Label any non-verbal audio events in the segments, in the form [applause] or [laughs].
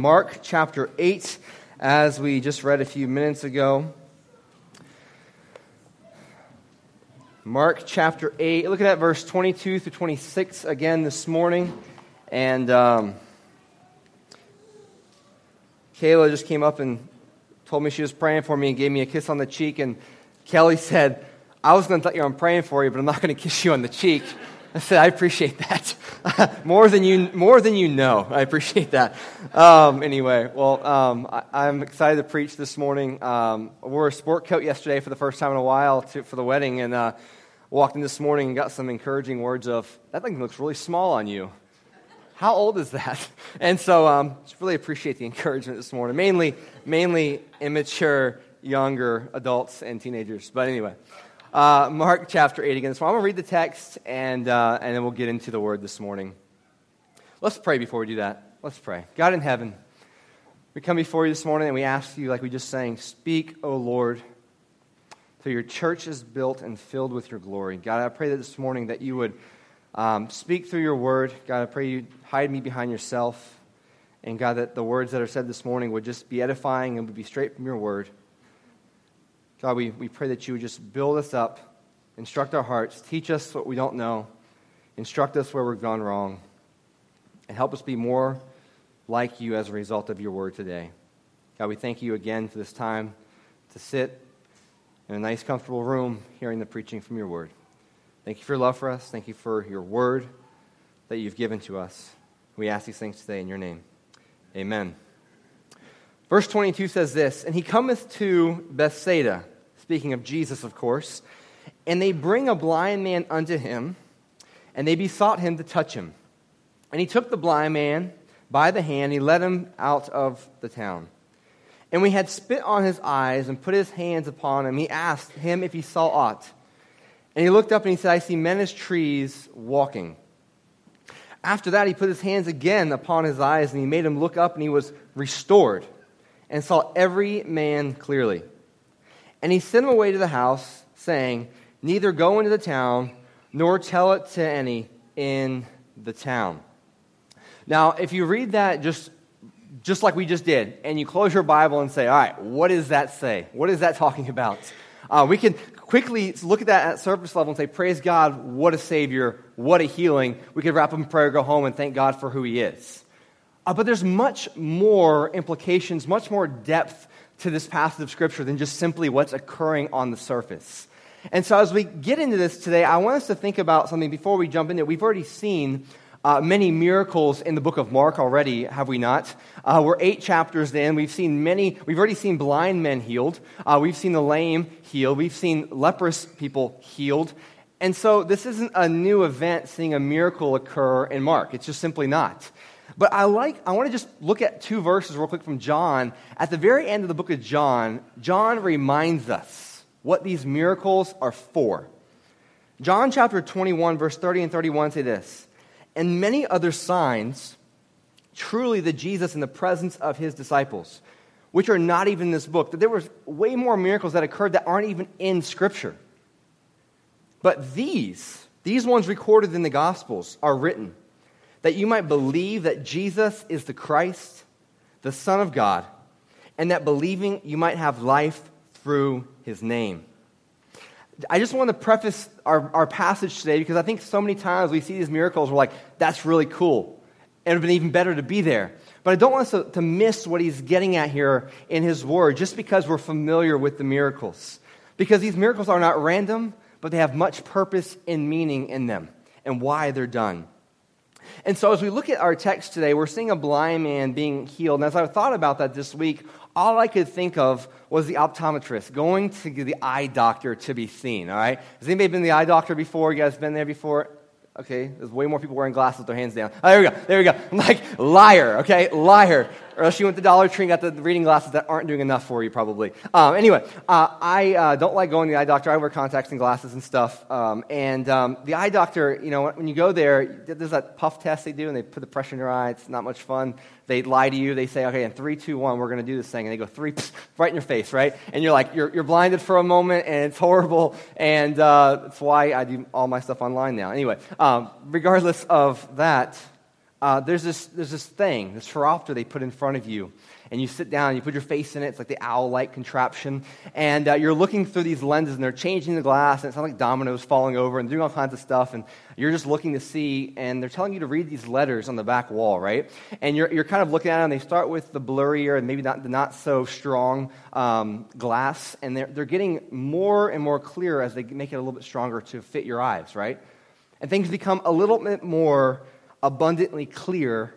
Mark chapter 8, as we just read a few minutes ago. Mark chapter 8, looking at that verse 22 through 26 again this morning. And um, Kayla just came up and told me she was praying for me and gave me a kiss on the cheek. And Kelly said, I was going to tell you I'm praying for you, but I'm not going to kiss you on the cheek. I [laughs] said, I appreciate that. [laughs] more, than you, more than you know. I appreciate that. Um, anyway, well, um, I, am excited to preach this morning. Um, I wore a sport coat yesterday for the first time in a while to, for the wedding, and uh, walked in this morning and got some encouraging words of, that thing looks really small on you. How old is that? [laughs] And so um, just really appreciate the encouragement this morning. Mainly, mainly immature, younger adults and teenagers. But anyway. Uh, Mark chapter 8 again. So I'm going to read the text and, uh, and then we'll get into the word this morning. Let's pray before we do that. Let's pray. God in heaven, we come before you this morning and we ask you, like we just sang, speak, O Lord, till your church is built and filled with your glory. God, I pray that this morning that you would um, speak through your word. God, I pray you hide me behind yourself. And God, that the words that are said this morning would just be edifying and would be straight from your word. God, we, we pray that you would just build us up, instruct our hearts, teach us what we don't know, instruct us where we've gone wrong, and help us be more like you as a result of your word today. God, we thank you again for this time to sit in a nice, comfortable room hearing the preaching from your word. Thank you for your love for us. Thank you for your word that you've given to us. We ask these things today in your name. Amen. Verse 22 says this And he cometh to Bethsaida, speaking of Jesus, of course, and they bring a blind man unto him, and they besought him to touch him. And he took the blind man by the hand, he led him out of the town. And we had spit on his eyes and put his hands upon him. He asked him if he saw aught. And he looked up and he said, I see men as trees walking. After that, he put his hands again upon his eyes and he made him look up and he was restored and saw every man clearly. And he sent him away to the house, saying, Neither go into the town, nor tell it to any in the town. Now, if you read that just, just like we just did, and you close your Bible and say, All right, what does that say? What is that [laughs] talking about? Uh, we can quickly look at that at surface level and say, Praise God, what a Savior, what a healing. We could wrap up in prayer, go home, and thank God for who He is. Uh, but there's much more implications, much more depth to this passage of Scripture than just simply what's occurring on the surface. And so, as we get into this today, I want us to think about something before we jump into it. We've already seen uh, many miracles in the book of Mark already, have we not? Uh, we're eight chapters in. We've seen many, we've already seen blind men healed. Uh, we've seen the lame healed. We've seen leprous people healed. And so, this isn't a new event seeing a miracle occur in Mark. It's just simply not. But I like, I want to just look at two verses real quick from John. At the very end of the book of John, John reminds us what these miracles are for. John chapter 21, verse 30 and 31 say this And many other signs, truly the Jesus in the presence of his disciples, which are not even in this book. That there was way more miracles that occurred that aren't even in Scripture. But these, these ones recorded in the Gospels, are written that you might believe that Jesus is the Christ, the Son of God, and that believing you might have life through his name. I just want to preface our, our passage today because I think so many times we see these miracles, we're like, that's really cool. And it would have been even better to be there. But I don't want us to, to miss what he's getting at here in his word just because we're familiar with the miracles. Because these miracles are not random, but they have much purpose and meaning in them and why they're done. And so, as we look at our text today, we're seeing a blind man being healed. And as I thought about that this week, all I could think of was the optometrist going to the eye doctor to be seen. All right? Has anybody been to the eye doctor before? You guys been there before? Okay, there's way more people wearing glasses with their hands down. Oh, there we go. There we go. I'm like, liar, okay? Liar. Or else you went to Dollar Tree and got the reading glasses that aren't doing enough for you, probably. Um, anyway, uh, I uh, don't like going to the eye doctor. I wear contacts and glasses and stuff. Um, and um, the eye doctor, you know, when you go there, there's that puff test they do, and they put the pressure in your eye. It's not much fun. They lie to you. They say, okay, in three, two, one, we're going to do this thing. And they go three, pss, right in your face, right? And you're like, you're, you're blinded for a moment, and it's horrible. And uh, that's why I do all my stuff online now. Anyway, um, regardless of that, uh, there's, this, there's this thing, this phoropter they put in front of you. And you sit down, and you put your face in it. It's like the owl like contraption. And uh, you're looking through these lenses, and they're changing the glass, and it sounds like dominoes falling over and doing all kinds of stuff. And you're just looking to see, and they're telling you to read these letters on the back wall, right? And you're, you're kind of looking at them. They start with the blurrier and maybe not the not so strong um, glass, and they're, they're getting more and more clear as they make it a little bit stronger to fit your eyes, right? And things become a little bit more abundantly clear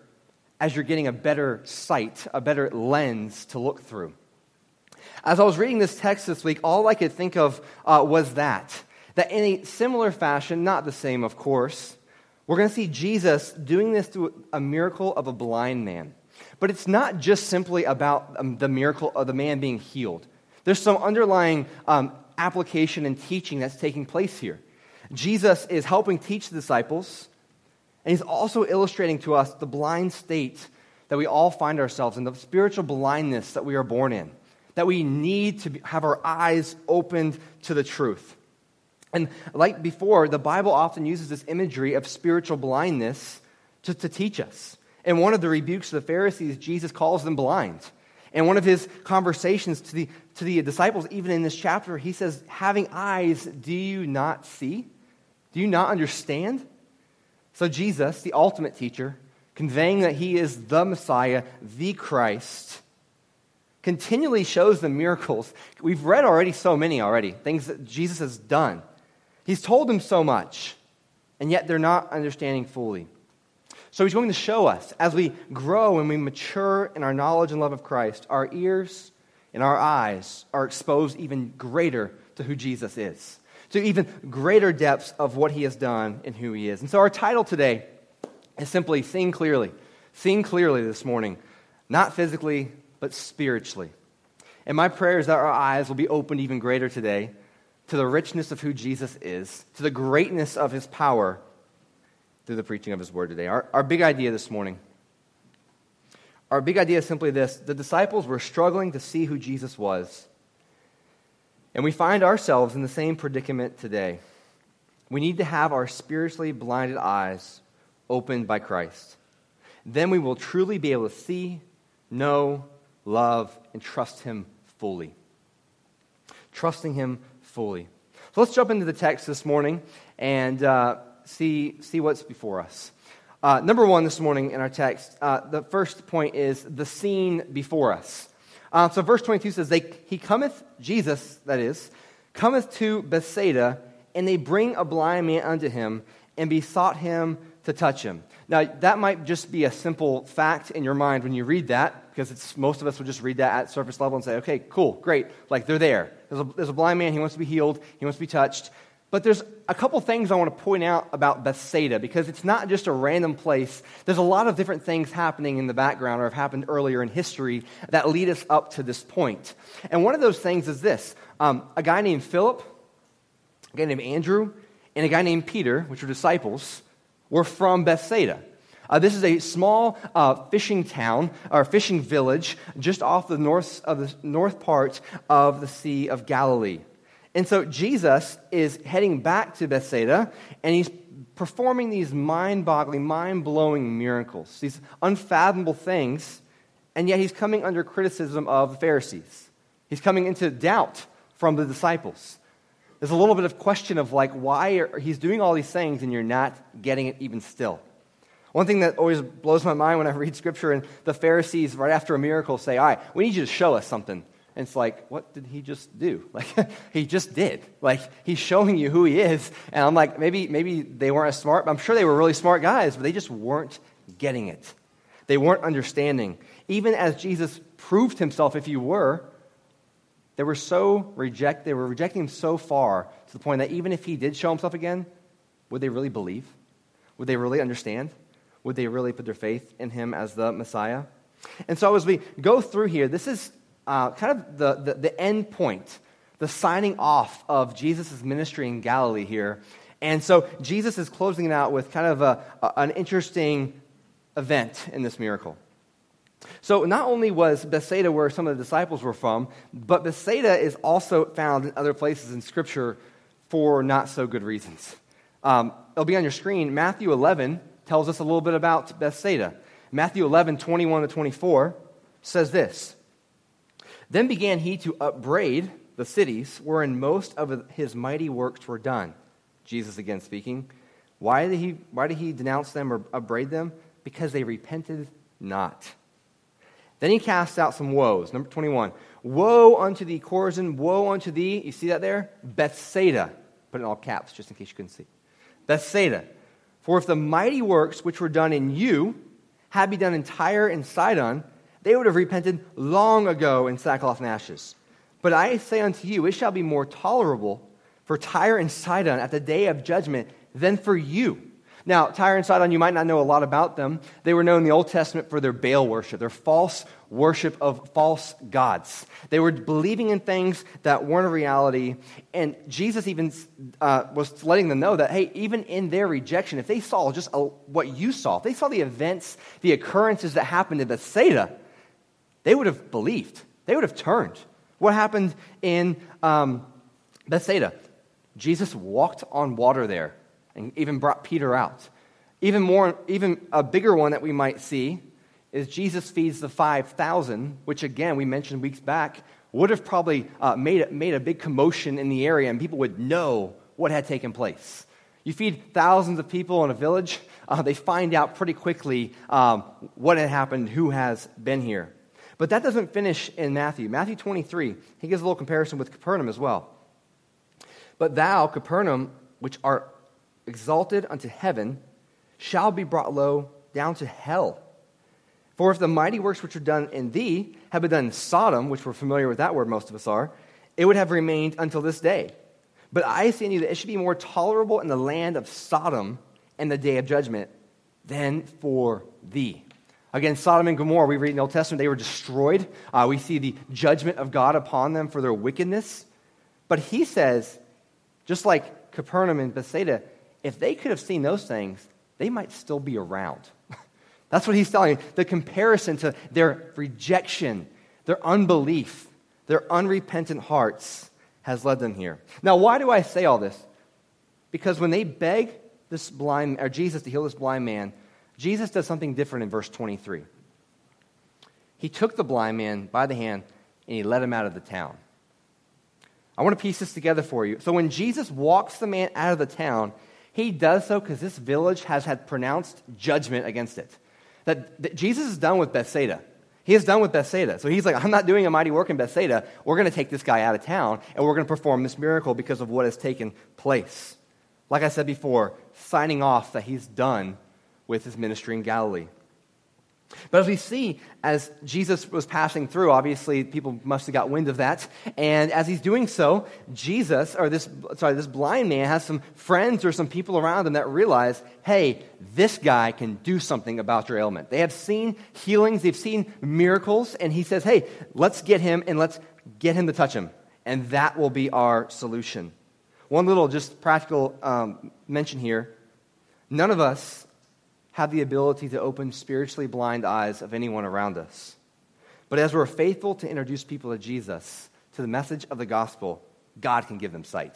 as you're getting a better sight, a better lens to look through. As I was reading this text this week, all I could think of uh, was that. That in a similar fashion, not the same, of course, we're going to see Jesus doing this through a miracle of a blind man. But it's not just simply about um, the miracle of the man being healed. There's some underlying um, application and teaching that's taking place here. Jesus is helping teach the disciples and he's also illustrating to us the blind state that we all find ourselves in, the spiritual blindness that we are born in, that we need to have our eyes opened to the truth. And like before, the Bible often uses this imagery of spiritual blindness to, to teach us. In one of the rebukes of the Pharisees, Jesus calls them blind. And one of his conversations to the, to the disciples, even in this chapter, he says, Having eyes, do you not see? Do you not understand? So, Jesus, the ultimate teacher, conveying that he is the Messiah, the Christ, continually shows them miracles. We've read already so many already, things that Jesus has done. He's told them so much, and yet they're not understanding fully. So he's going to show us as we grow and we mature in our knowledge and love of Christ, our ears and our eyes are exposed even greater to who Jesus is to even greater depths of what he has done and who he is. And so our title today is simply Seeing Clearly. Seeing clearly this morning, not physically, but spiritually. And my prayer is that our eyes will be opened even greater today to the richness of who Jesus is, to the greatness of his power through the preaching of his word today. Our, our big idea this morning. Our big idea is simply this the disciples were struggling to see who Jesus was and we find ourselves in the same predicament today. We need to have our spiritually blinded eyes opened by Christ. Then we will truly be able to see, know, love, and trust Him fully. Trusting Him fully. So let's jump into the text this morning and uh, see, see what's before us. Uh, number one this morning in our text, uh, the first point is the scene before us. Um, so verse 22 says, they, He cometh, Jesus, that is, cometh to Bethsaida, and they bring a blind man unto him, and besought him to touch him. Now, that might just be a simple fact in your mind when you read that, because it's, most of us would just read that at surface level and say, okay, cool, great. Like, they're there. There's a, there's a blind man, he wants to be healed, he wants to be touched. But there's a couple things I want to point out about Bethsaida because it's not just a random place. There's a lot of different things happening in the background or have happened earlier in history that lead us up to this point. And one of those things is this um, a guy named Philip, a guy named Andrew, and a guy named Peter, which were disciples, were from Bethsaida. Uh, this is a small uh, fishing town or fishing village just off the north, of the north part of the Sea of Galilee. And so Jesus is heading back to Bethsaida and he's performing these mind boggling, mind blowing miracles, these unfathomable things, and yet he's coming under criticism of the Pharisees. He's coming into doubt from the disciples. There's a little bit of question of like why are, he's doing all these things and you're not getting it even still. One thing that always blows my mind when I read scripture and the Pharisees, right after a miracle, say, All right, we need you to show us something. And it's like, what did he just do? [laughs] Like, he just did. Like, he's showing you who he is. And I'm like, maybe, maybe they weren't as smart. I'm sure they were really smart guys, but they just weren't getting it. They weren't understanding. Even as Jesus proved himself, if you were, they were so reject, they were rejecting him so far to the point that even if he did show himself again, would they really believe? Would they really understand? Would they really put their faith in him as the Messiah? And so as we go through here, this is uh, kind of the, the, the end point, the signing off of Jesus' ministry in Galilee here. And so Jesus is closing it out with kind of a, a, an interesting event in this miracle. So, not only was Bethsaida where some of the disciples were from, but Bethsaida is also found in other places in Scripture for not so good reasons. Um, it'll be on your screen. Matthew 11, tells us a little bit about Bethsaida. Matthew 11, 21 to 24 says this Then began he to upbraid the cities wherein most of his mighty works were done. Jesus again speaking. Why did he, why did he denounce them or upbraid them? Because they repented not. Then he cast out some woes. Number 21. Woe unto thee, Chorazin. Woe unto thee. You see that there? Bethsaida. Put in all caps just in case you couldn't see. Bethsaida. For if the mighty works which were done in you had been done in Tyre and Sidon, they would have repented long ago in sackcloth and ashes. But I say unto you, it shall be more tolerable for Tyre and Sidon at the day of judgment than for you. Now, Tyre and Sidon, you might not know a lot about them. They were known in the Old Testament for their Baal worship, their false worship of false gods. They were believing in things that weren't a reality. And Jesus even uh, was letting them know that, hey, even in their rejection, if they saw just a, what you saw, if they saw the events, the occurrences that happened in Bethsaida, they would have believed. They would have turned. What happened in um, Bethsaida? Jesus walked on water there and even brought Peter out. Even more, even a bigger one that we might see is Jesus feeds the 5,000, which again, we mentioned weeks back, would have probably uh, made, made a big commotion in the area and people would know what had taken place. You feed thousands of people in a village, uh, they find out pretty quickly um, what had happened, who has been here. But that doesn't finish in Matthew. Matthew 23, he gives a little comparison with Capernaum as well. But thou, Capernaum, which art exalted unto heaven, shall be brought low down to hell. For if the mighty works which are done in thee had been done in Sodom, which we're familiar with that word, most of us are, it would have remained until this day. But I say unto you that it should be more tolerable in the land of Sodom in the day of judgment than for thee. Again, Sodom and Gomorrah, we read in the Old Testament, they were destroyed. Uh, we see the judgment of God upon them for their wickedness. But he says, just like Capernaum and Bethsaida, if they could have seen those things, they might still be around. [laughs] That's what he's telling you. The comparison to their rejection, their unbelief, their unrepentant hearts has led them here. Now, why do I say all this? Because when they beg this blind, or Jesus to heal this blind man, Jesus does something different in verse 23. He took the blind man by the hand and he led him out of the town. I want to piece this together for you. So when Jesus walks the man out of the town, he does so because this village has had pronounced judgment against it. That, that, Jesus is done with Bethsaida. He is done with Bethsaida. So he's like, I'm not doing a mighty work in Bethsaida. We're going to take this guy out of town and we're going to perform this miracle because of what has taken place. Like I said before, signing off that he's done with his ministry in Galilee. But as we see, as Jesus was passing through, obviously people must have got wind of that. And as he's doing so, Jesus, or this, sorry, this blind man has some friends or some people around him that realize, hey, this guy can do something about your ailment. They have seen healings, they've seen miracles, and he says, hey, let's get him and let's get him to touch him. And that will be our solution. One little just practical um, mention here. None of us have the ability to open spiritually blind eyes of anyone around us. But as we're faithful to introduce people to Jesus, to the message of the gospel, God can give them sight.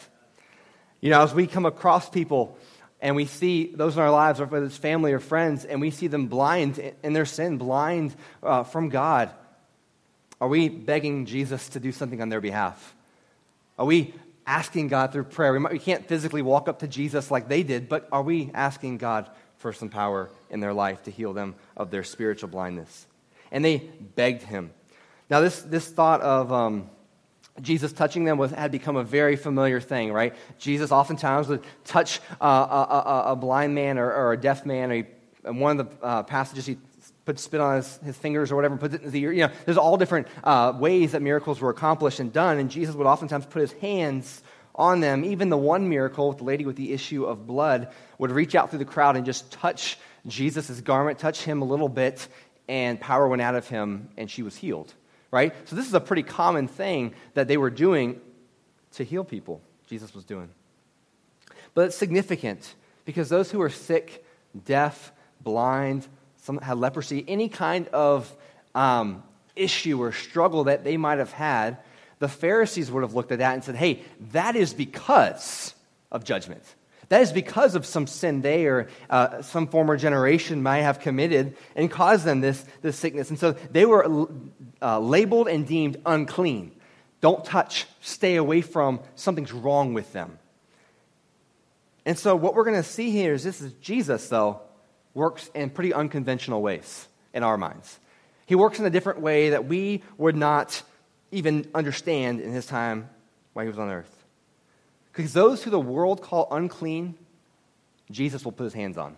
You know, as we come across people and we see those in our lives, whether it's family or friends, and we see them blind in their sin, blind uh, from God, are we begging Jesus to do something on their behalf? Are we asking God through prayer? We, might, we can't physically walk up to Jesus like they did, but are we asking God some power in their life to heal them of their spiritual blindness. And they begged him. Now, this, this thought of um, Jesus touching them was, had become a very familiar thing, right? Jesus oftentimes would touch uh, a, a, a, blind man or, or, a deaf man. Or he, one of the uh, passages, he put spit on his, his, fingers or whatever, puts it in his ear. You know, there's all different uh, ways that miracles were accomplished and done, and Jesus would oftentimes put his hands on them. Even the one miracle with the lady with the issue of blood would reach out through the crowd and just touch Jesus' garment, touch him a little bit, and power went out of him, and she was healed. Right? So, this is a pretty common thing that they were doing to heal people, Jesus was doing. But it's significant because those who are sick, deaf, blind, some had leprosy, any kind of um, issue or struggle that they might have had, the Pharisees would have looked at that and said, hey, that is because of judgment. That is because of some sin they or uh, some former generation might have committed and caused them this, this sickness. And so they were uh, labeled and deemed unclean. Don't touch, stay away from, something's wrong with them. And so what we're going to see here is this is Jesus, though, works in pretty unconventional ways in our minds. He works in a different way that we would not even understand in his time while he was on earth. Because those who the world call unclean, Jesus will put his hands on.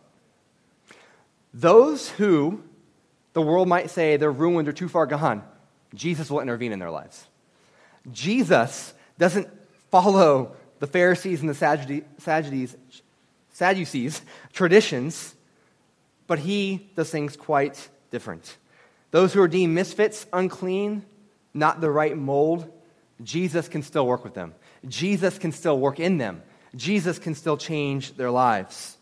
Those who the world might say they're ruined or too far gone, Jesus will intervene in their lives. Jesus doesn't follow the Pharisees and the Sadducees, Sadducees traditions, but he does things quite different. Those who are deemed misfits, unclean, not the right mold, Jesus can still work with them. Jesus can still work in them. Jesus can still change their lives.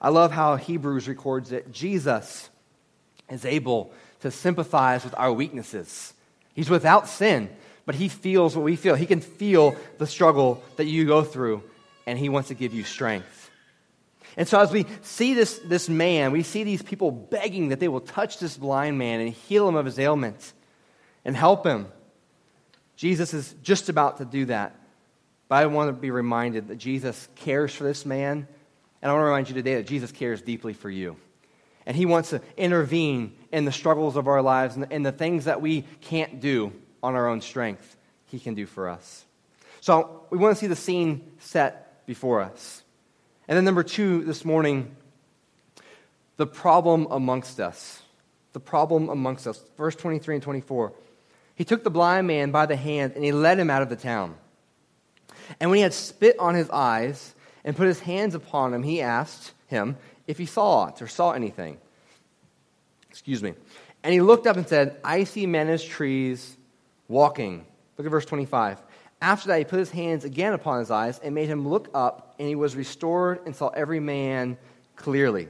I love how Hebrews records it. Jesus is able to sympathize with our weaknesses. He's without sin, but he feels what we feel. He can feel the struggle that you go through, and he wants to give you strength. And so, as we see this, this man, we see these people begging that they will touch this blind man and heal him of his ailment and help him. Jesus is just about to do that. But I want to be reminded that Jesus cares for this man. And I want to remind you today that Jesus cares deeply for you. And he wants to intervene in the struggles of our lives and, the things that we can't do on our own strength, he can do for us. So we want to see the scene set before us. And then, number two, this morning, the problem amongst us. The problem amongst us. Verse 23 and 24. He took the blind man by the hand and he led him out of the town. And when he had spit on his eyes and put his hands upon him, he asked him if he saw it or saw anything. Excuse me. And he looked up and said, I see men as trees walking. Look at verse 25. After that, he put his hands again upon his eyes and made him look up, and he was restored and saw every man clearly.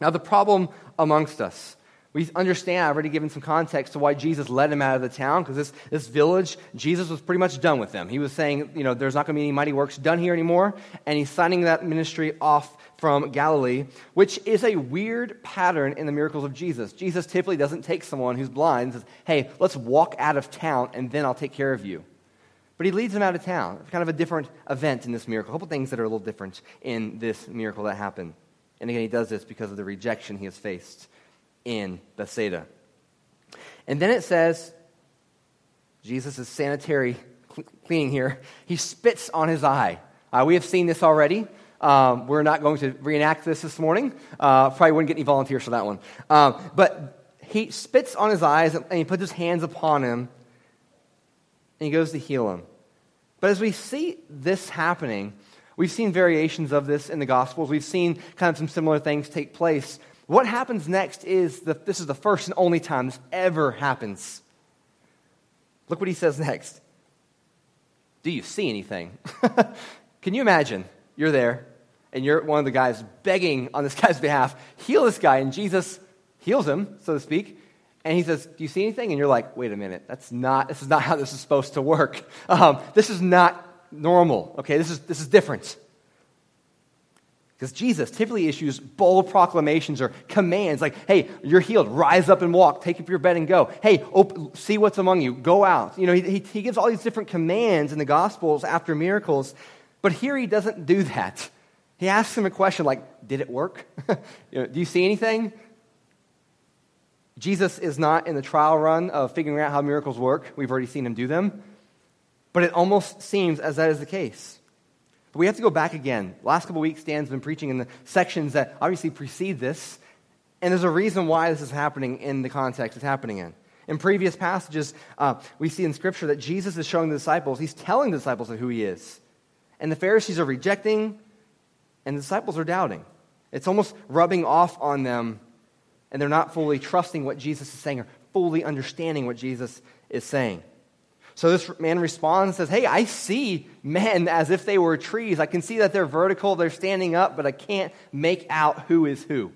Now, the problem amongst us we understand, I've already given some context to why Jesus led him out of the town, because this, this village, Jesus was pretty much done with them. He was saying, you know, there's not going to be any mighty works done here anymore, and he's signing that ministry off from Galilee, which is a weird pattern in the miracles of Jesus. Jesus typically doesn't take someone who's blind and says, hey, let's walk out of town, and then I'll take care of you. But he leads them out of town. It's kind of a different event in this miracle. A couple things that are a little different in this miracle that happened. And again, he does this because of the rejection he has faced in Bethsaida. And then it says, Jesus is sanitary cleaning here. He spits on his eye. Uh, we have seen this already. Um, we're not going to reenact this this morning. Uh, probably wouldn't get any volunteers for that one. Um, but he spits on his eyes and he puts his hands upon him and he goes to heal him. But as we see this happening, we've seen variations of this in the Gospels. We've seen kind of some similar things take place. What happens next is the, this is the first and only time this ever happens. Look what he says next. Do you see anything? [laughs] Can you imagine? You're there, and you're one of the guys begging on this [laughs] guy's behalf, heal this guy, and Jesus heals him, so to speak. And he says, Do you see anything? And you're like, Wait a minute, that's not, this is not how this is supposed to work. Um, this is not normal, okay? This is, this is different. Because Jesus typically issues bold proclamations or commands like, hey, you're healed, rise up and walk, take up your bed and go. Hey, see what's among you, go out. You know, he, he gives all these different commands in the Gospels after miracles, but here he doesn't do that. He asks him a question like, did it work? [laughs] you know, do you see anything? Jesus is not in the trial run of figuring out how miracles work. We've already seen him do them. But it almost seems as that is the case. But we have to go back again. Last couple weeks, Dan's been preaching in the sections that obviously precede this. And there's a reason why this is happening in the context it's happening in. In previous passages, uh, we see in Scripture that Jesus is showing the disciples, he's telling the disciples of who he is. And the Pharisees are rejecting, and the disciples are doubting. It's almost rubbing off on them, and they're not fully trusting what Jesus is saying or fully understanding what Jesus is saying. So this man responds and says, Hey, I see men as if they were trees. I can see that they're vertical, they're standing up, but I can't make out who is who.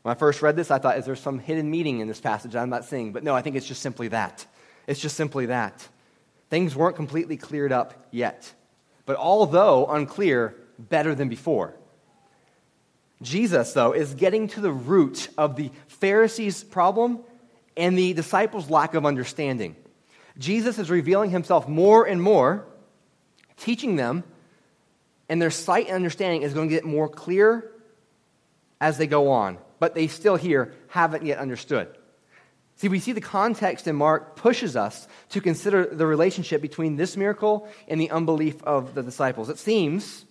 When I first read this, I thought, Is there some hidden meaning in this passage I'm not seeing? But no, I think it's just simply that. It's just simply that. Things weren't completely cleared up yet. but although unclear, better than before. Jesus, though, is getting to the root of the Pharisees' problem and the disciples' lack of understanding. Jesus is revealing himself more and more, teaching them, and their sight and understanding is going to get more clear as they go on. But they still here haven't yet understood. See, we see the context in Mark pushes us to consider the relationship between this miracle and the unbelief of the disciples. It seems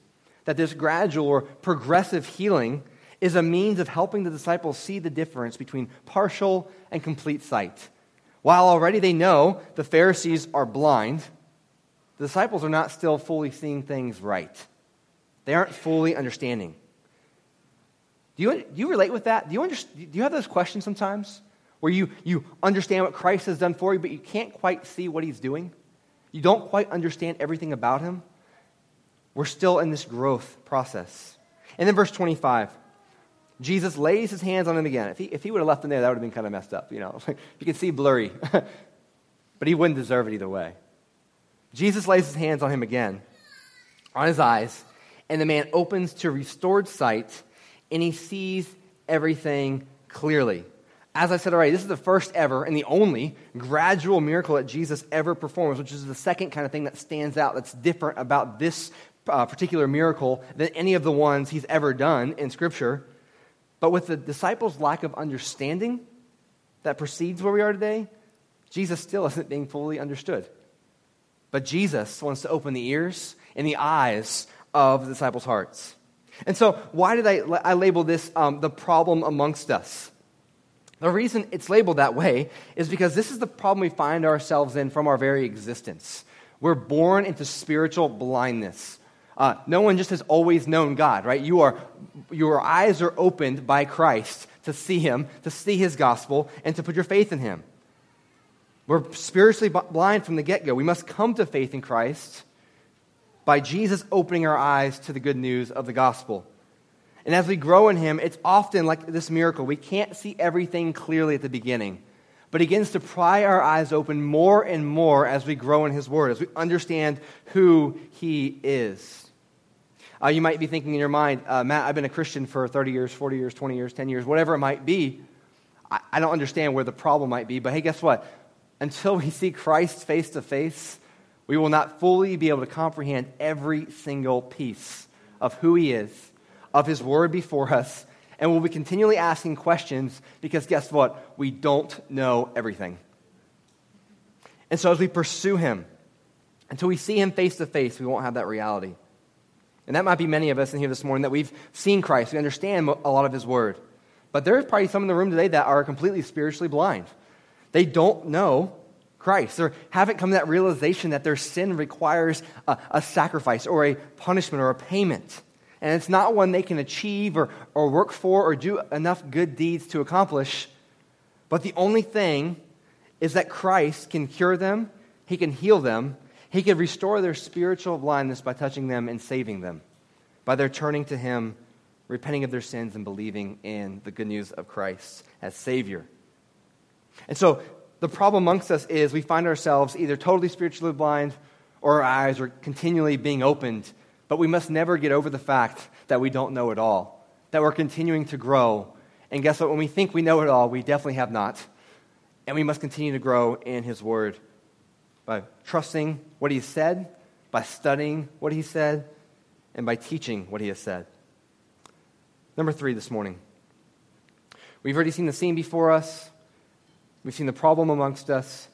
that this gradual or progressive healing is a means of helping the disciples see the difference between partial and complete sight. While already they know the Pharisees are blind, the disciples are not still fully seeing things right. They aren't fully understanding. Do you, do you relate with that? Do you, under, do you have those questions sometimes? where you, you understand what Christ has done for you, but you can't quite see what he's doing. You don't quite understand everything about him. We're still in this growth process. And then verse 25. Jesus lays his hands on him again. If he, if he would have left him there, that would have been kind of messed up, you know. [laughs] you can see blurry. [laughs] but he wouldn't deserve it either way. Jesus lays his hands on him again, on his eyes, and the man opens to restored sight, and he sees everything clearly. As I said already, this is the first ever and the only gradual miracle that Jesus ever performs, which is the second kind of thing that stands out that's different about this uh, particular miracle than any of the ones he's ever done in Scripture. But with the disciples' lack of understanding that precedes where we are today, Jesus still isn't being fully understood. But Jesus wants to open the ears and the eyes of the disciples' hearts. And so, why did I, I label this um, the problem amongst us? The reason it's labeled that way is because this is the problem we find ourselves in from our very existence. We're born into spiritual blindness. Uh, no one just has always known God, right? You are, your eyes are opened by Christ to see Him, to see His gospel, and to put your faith in Him. We're spiritually blind from the get go. We must come to faith in Christ by Jesus opening our eyes to the good news of the gospel. And as we grow in Him, it's often like this miracle. We can't see everything clearly at the beginning, but He begins to pry our eyes open more and more as we grow in His Word, as we understand who He is. Uh, you might be thinking in your mind, uh, Matt, I've been a Christian for 30 years, 40 years, 20 years, 10 years, whatever it might be. I, I don't understand where the problem might be, but hey, guess what? Until we see Christ face to face, we will not fully be able to comprehend every single piece of who He is of His Word before us, and we'll be continually asking questions because guess what? We don't know everything. And so as we pursue Him, until we see Him face to face, we won't have that reality. And that might be many of us in here this morning that we've seen Christ, we understand a lot of His Word. But there's probably some in the room today that are completely spiritually blind. They don't know Christ. They haven't come to that realization that their sin requires a, a sacrifice or a punishment or a payment and it's not one they can achieve or, or work for or do enough good deeds to accomplish. But the only thing is that Christ can cure them, He can heal them, He could restore their spiritual blindness by touching them and saving them, by their turning to Him, repenting of their sins, and believing in the good news of Christ as Savior. And so the problem amongst us is we find ourselves either totally spiritually blind or our eyes are continually being opened but we must never get over the fact that we don't know it all, that we're continuing to grow. And guess what? When we think we know it all, we definitely have not. And we must continue to grow in His Word by trusting what He said, by studying what He said, and by teaching what He has said. Number three this morning. We've already seen the scene before us, we've seen the problem amongst us,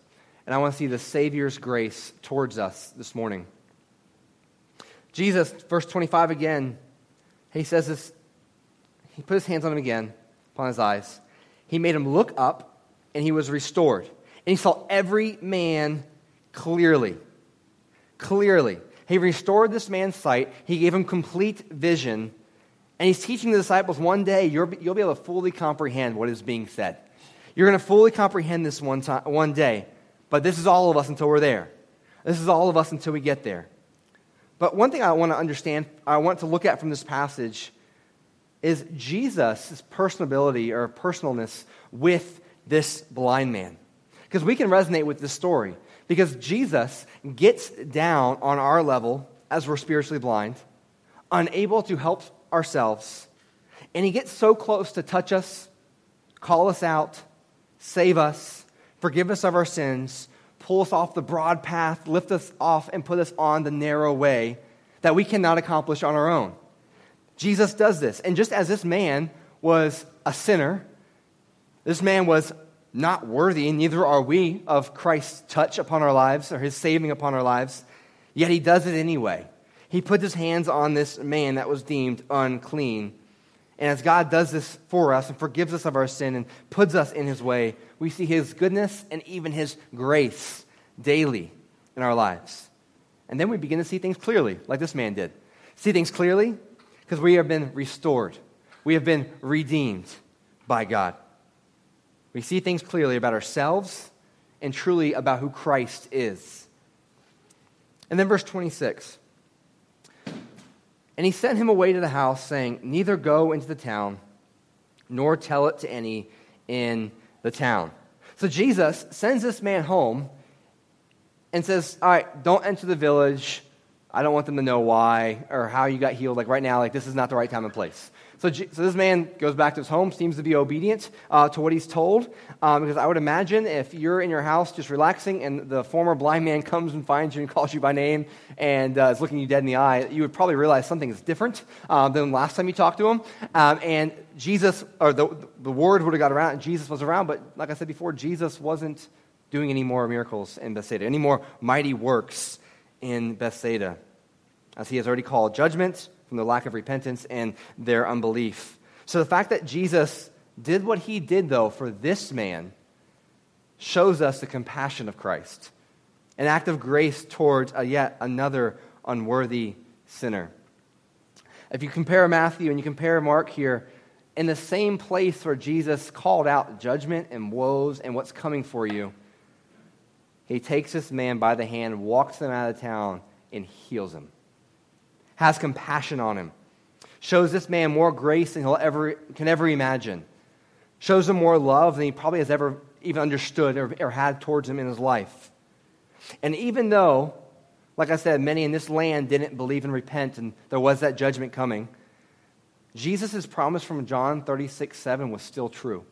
and I want to see the Savior's grace towards us this morning. Jesus, verse 25 again, he says this. He put his hands on him again, upon his eyes. He made him look up, and he was restored. And he saw every man clearly. Clearly. He restored this man's sight. He gave him complete vision. And he's teaching the disciples one day you'll be, able to fully comprehend what is being said. You're going to fully comprehend this one, time, one day. But this is all of us until we're there. This is all of us until we get there. But one thing I want to understand, I want to look at from this passage is Jesus' personability or personalness with this blind man. Because we can resonate with this story. Because Jesus gets down on our level as we're spiritually blind, unable to help ourselves, and He gets so close to touch us, call us out, save us, forgive us of our sins, pull us off the broad path, lift us off, and put us on the narrow way that we cannot accomplish on our own. Jesus does this. And just as this man was a sinner, this man was not worthy, neither are we, of Christ's touch upon our lives or his saving upon our lives, yet he does it anyway. He put his hands on this man that was deemed unclean. And as God does this for us and forgives us of our sin and puts us in his way, we see his goodness and even his grace daily in our lives. And then we begin to see things clearly, like this man did. See things clearly because we have been restored, we have been redeemed by God. We see things clearly about ourselves and truly about who Christ is. And then verse 26. And he sent him away to the house, saying, Neither go into the town, nor tell it to any in the town. So Jesus sends this man home and says, All right, don't enter the village. I don't want them to know why or how you got healed. Like right now, like this is not the right time and place. So, so this man goes back to his home, seems to be obedient uh, to what he's told. Um, because I would imagine if you're in your house just relaxing and the former blind man [laughs] comes and finds you and calls you by name and uh, is looking you dead in the eye, you would probably realize something is different uh, than last time you talked to him. Um, and Jesus, or the, the word would have got around, Jesus was around. But like I said before, Jesus wasn't doing any more miracles in Bethsaida, any more mighty works in Bethsaida, as he has already called judgment from the lack of repentance and their unbelief. So the fact that Jesus did what he did, though, for this man shows us the compassion of Christ, an act of grace towards a yet another unworthy sinner. If you compare Matthew and you compare Mark here, in the same place where Jesus called out judgment and woes and what's coming for you, he takes this man by the hand, walks him out of town, and heals him. Has compassion on him. Shows this man more grace than he'll ever can ever imagine. Shows him more love than he probably has ever even understood or, or had towards him in his life. And even though, like I said, many in this land didn't believe and repent, and there was that judgment coming, Jesus' promise from John 36, 7 was still true.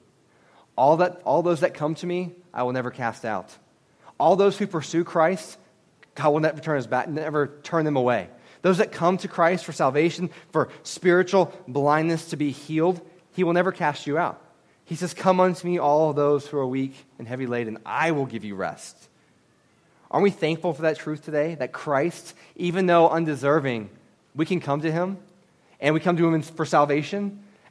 All, that, all those that come to me, I will never cast out. All those who pursue Christ, God will never turn his back, never turn them away. Those that come to Christ for salvation, for spiritual blindness to be healed, he will never cast you out. He says, Come unto me, all those who are weak and heavy laden, I will give you rest. Aren't we thankful for that truth today? That Christ, even though undeserving, we can come to him and we come to him for salvation,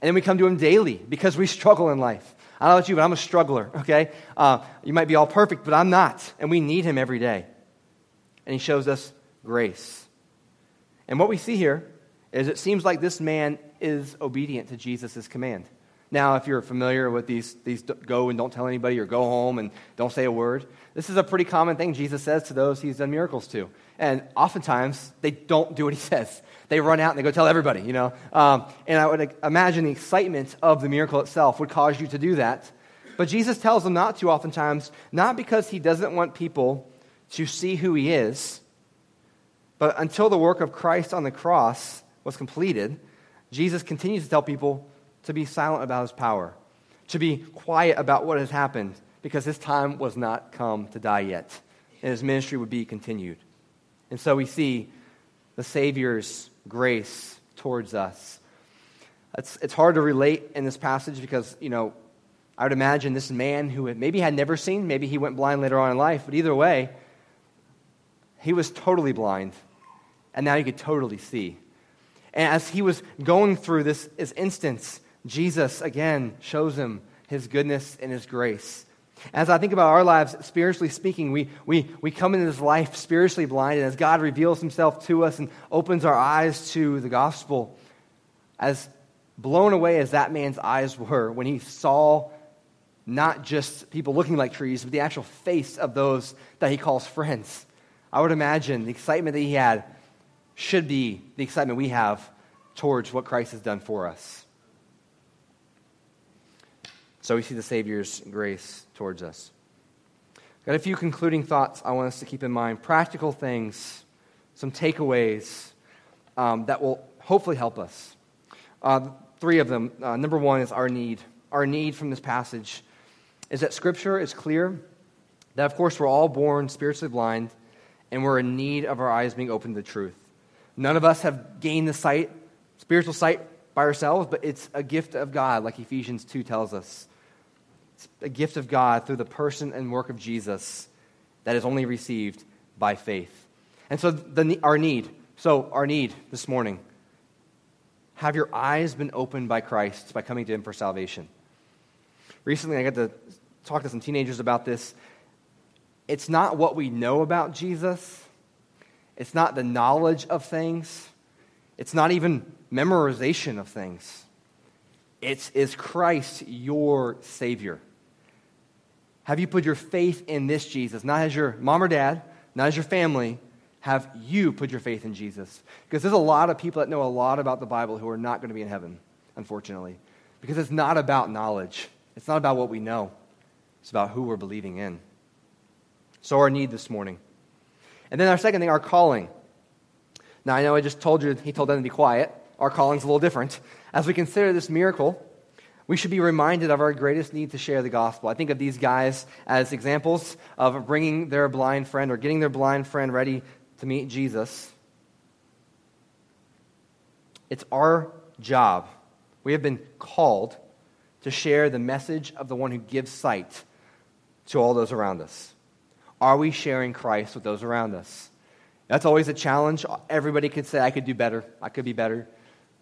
and then we come to him daily because we struggle in life. I don't know about you, but I'm a struggler, okay? Uh, you might be all perfect, but I'm not. And we need him every day. And he shows us grace. And what we see here is it seems like this man is obedient to Jesus' command. Now, if you're familiar with these, these go and don't tell anybody or go home and don't say a word, this is a pretty common thing Jesus says to those he's done miracles to. And oftentimes, they don't do what he [laughs] says. They run out and they go tell everybody, you know. Um, and I would imagine the excitement of the miracle itself would cause you to do that. But Jesus tells them not to oftentimes, not because he doesn't want people to see who he is, but until the work of Christ on the cross was completed, Jesus continues to tell people to be silent about his power, to be quiet about what has happened, because his time was not come to die yet, and his ministry would be continued. And so we see the Savior's grace towards us. It's, it's hard to relate in this passage because, you know, I would imagine this man who maybe had never seen, maybe he went blind later on in life, but either way, he was totally blind, and now he could totally see. And as he was going through this, this instance, Jesus again shows him his goodness and his grace. As I think about our lives, spiritually speaking, we, we, we come into this life spiritually blind, and as God reveals himself to us and opens our eyes to the gospel, as blown away as that man's eyes were when he saw not just people looking like trees, but the actual face of those that he calls friends, I would imagine the excitement that he had should be the excitement we have towards what Christ has done for us. So we see the Savior's grace towards us. Got a few concluding thoughts I want us to keep in mind. Practical things some takeaways um, that will hopefully help us. Uh, three of them. Uh, number one is our need. Our need from this passage is that Scripture is clear that, of course, we're all born spiritually blind and we're in need of our eyes being opened to the truth. None of us have gained the sight, spiritual sight by ourselves, but it's a gift of God, like Ephesians 2 tells us. It's a gift of God through the person and work of Jesus that is only received by faith. And so, the, our need. So, our need this morning. Have your eyes been opened by Christ by coming to Him for salvation? Recently, I got to talk to some teenagers about this. It's not what we know about Jesus, it's not the knowledge of things, it's not even memorization of things. It's is Christ your Savior? Have you put your faith in this Jesus? Not as your mom or dad, not as your family. Have you put your faith in Jesus? Because there's a lot of people that know a lot about the Bible who are not going to be in heaven, unfortunately. Because it's not about knowledge, it's not about what we know, it's about who we're believing in. So, our need this morning. And then our second thing, our calling. Now, I know I just told you, he told them to be quiet. Our calling's a little different. As we consider this miracle, we should be reminded of our greatest need to share the gospel. I think of these guys as examples of bringing their blind friend or getting their blind friend ready to meet Jesus. It's our job. We have been called to share the message of the one who gives sight to all those around us. Are we sharing Christ with those around us? That's always a challenge. Everybody could say, I could do better. I could be better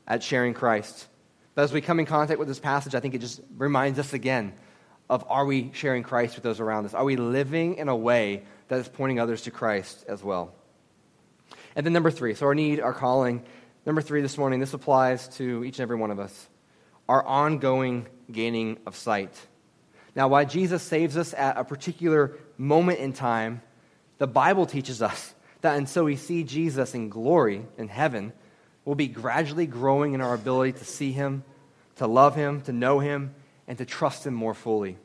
at sharing Christ. But as we come in contact with this passage, I think it just reminds us again of are we sharing Christ with those around us? Are we living in a way that is pointing others to Christ as well? And then number three, so our need, our calling. Number three this morning, this applies to each and every one of us our ongoing gaining of sight. Now, why Jesus saves us at a particular moment in time, the Bible teaches us that until we see Jesus in glory in heaven, we'll be gradually growing in our ability to see Him, to love Him, to know Him, and to trust Him more fully.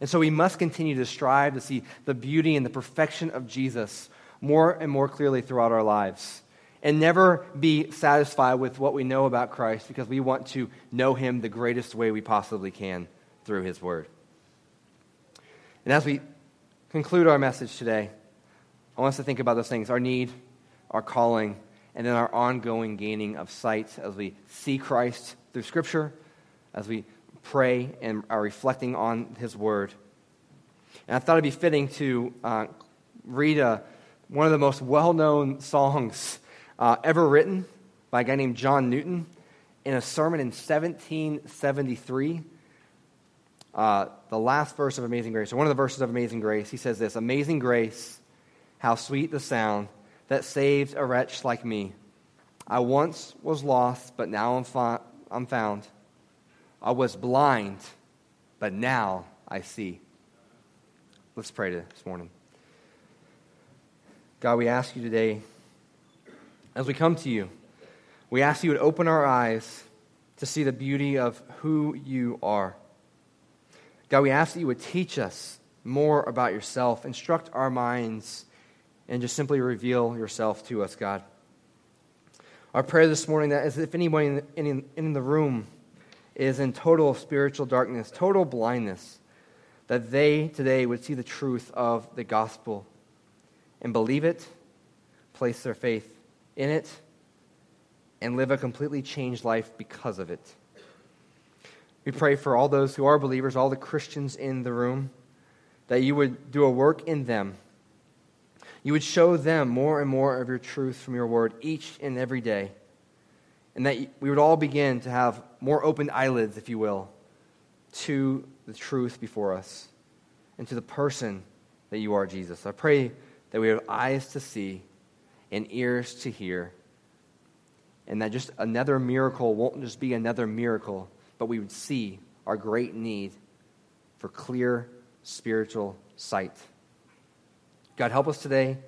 And so we must continue to strive to see the beauty and the perfection of Jesus more and more clearly throughout our lives. And never be satisfied with what we know about Christ because we want to know Him the greatest way we possibly can through His Word. And as we conclude our message today, I want us to think about those things our need, our calling, and then our ongoing gaining of sight as we see Christ through Scripture, as we pray and are reflecting on His Word. And I thought it'd be fitting to uh, read a, one of the most well known songs uh, ever written by a guy named John Newton in a sermon in 1773. Uh, the last verse of Amazing Grace, or one of the verses of Amazing Grace, he says this Amazing Grace, how sweet the sound that saved a wretch like me. I once was lost, but now I'm, fi- I'm found. I was blind, but now I see. Let's pray this morning. God, we ask you today, as we come to you, we ask you to open our eyes to see the beauty of who you are. God, we ask that you would teach us more about yourself, instruct our minds and just simply reveal yourself to us, God. Our prayer this morning that is if anyone in, in, in the room is in total spiritual darkness, total blindness, that they today would see the truth of the gospel and believe it, place their faith in it, and live a completely changed life because of it. We pray for all those who are believers, all the Christians in the room, that you would do a work in them you would show them more and more of your truth from your word each and every day. And that we would all begin to have more open eyelids, if you will, to the truth before us and to the person that you are, Jesus. I pray that we have eyes to see and ears to hear, and that just another miracle won't just be another miracle, but we would see our great need for clear spiritual sight. God, help us today.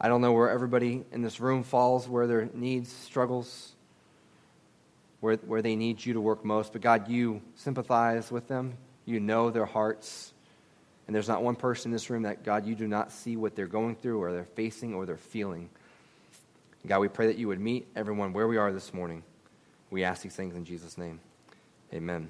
I don't know where everybody in this room falls, where their needs, struggles, where, where they need you to work most. But God, you sympathize with them. You know their hearts. And there's not one person in this room that, God, you do not see what they're going through or they're facing or they're feeling. God, we pray that you would meet everyone where we are this morning. We ask these things in Jesus' name. Amen.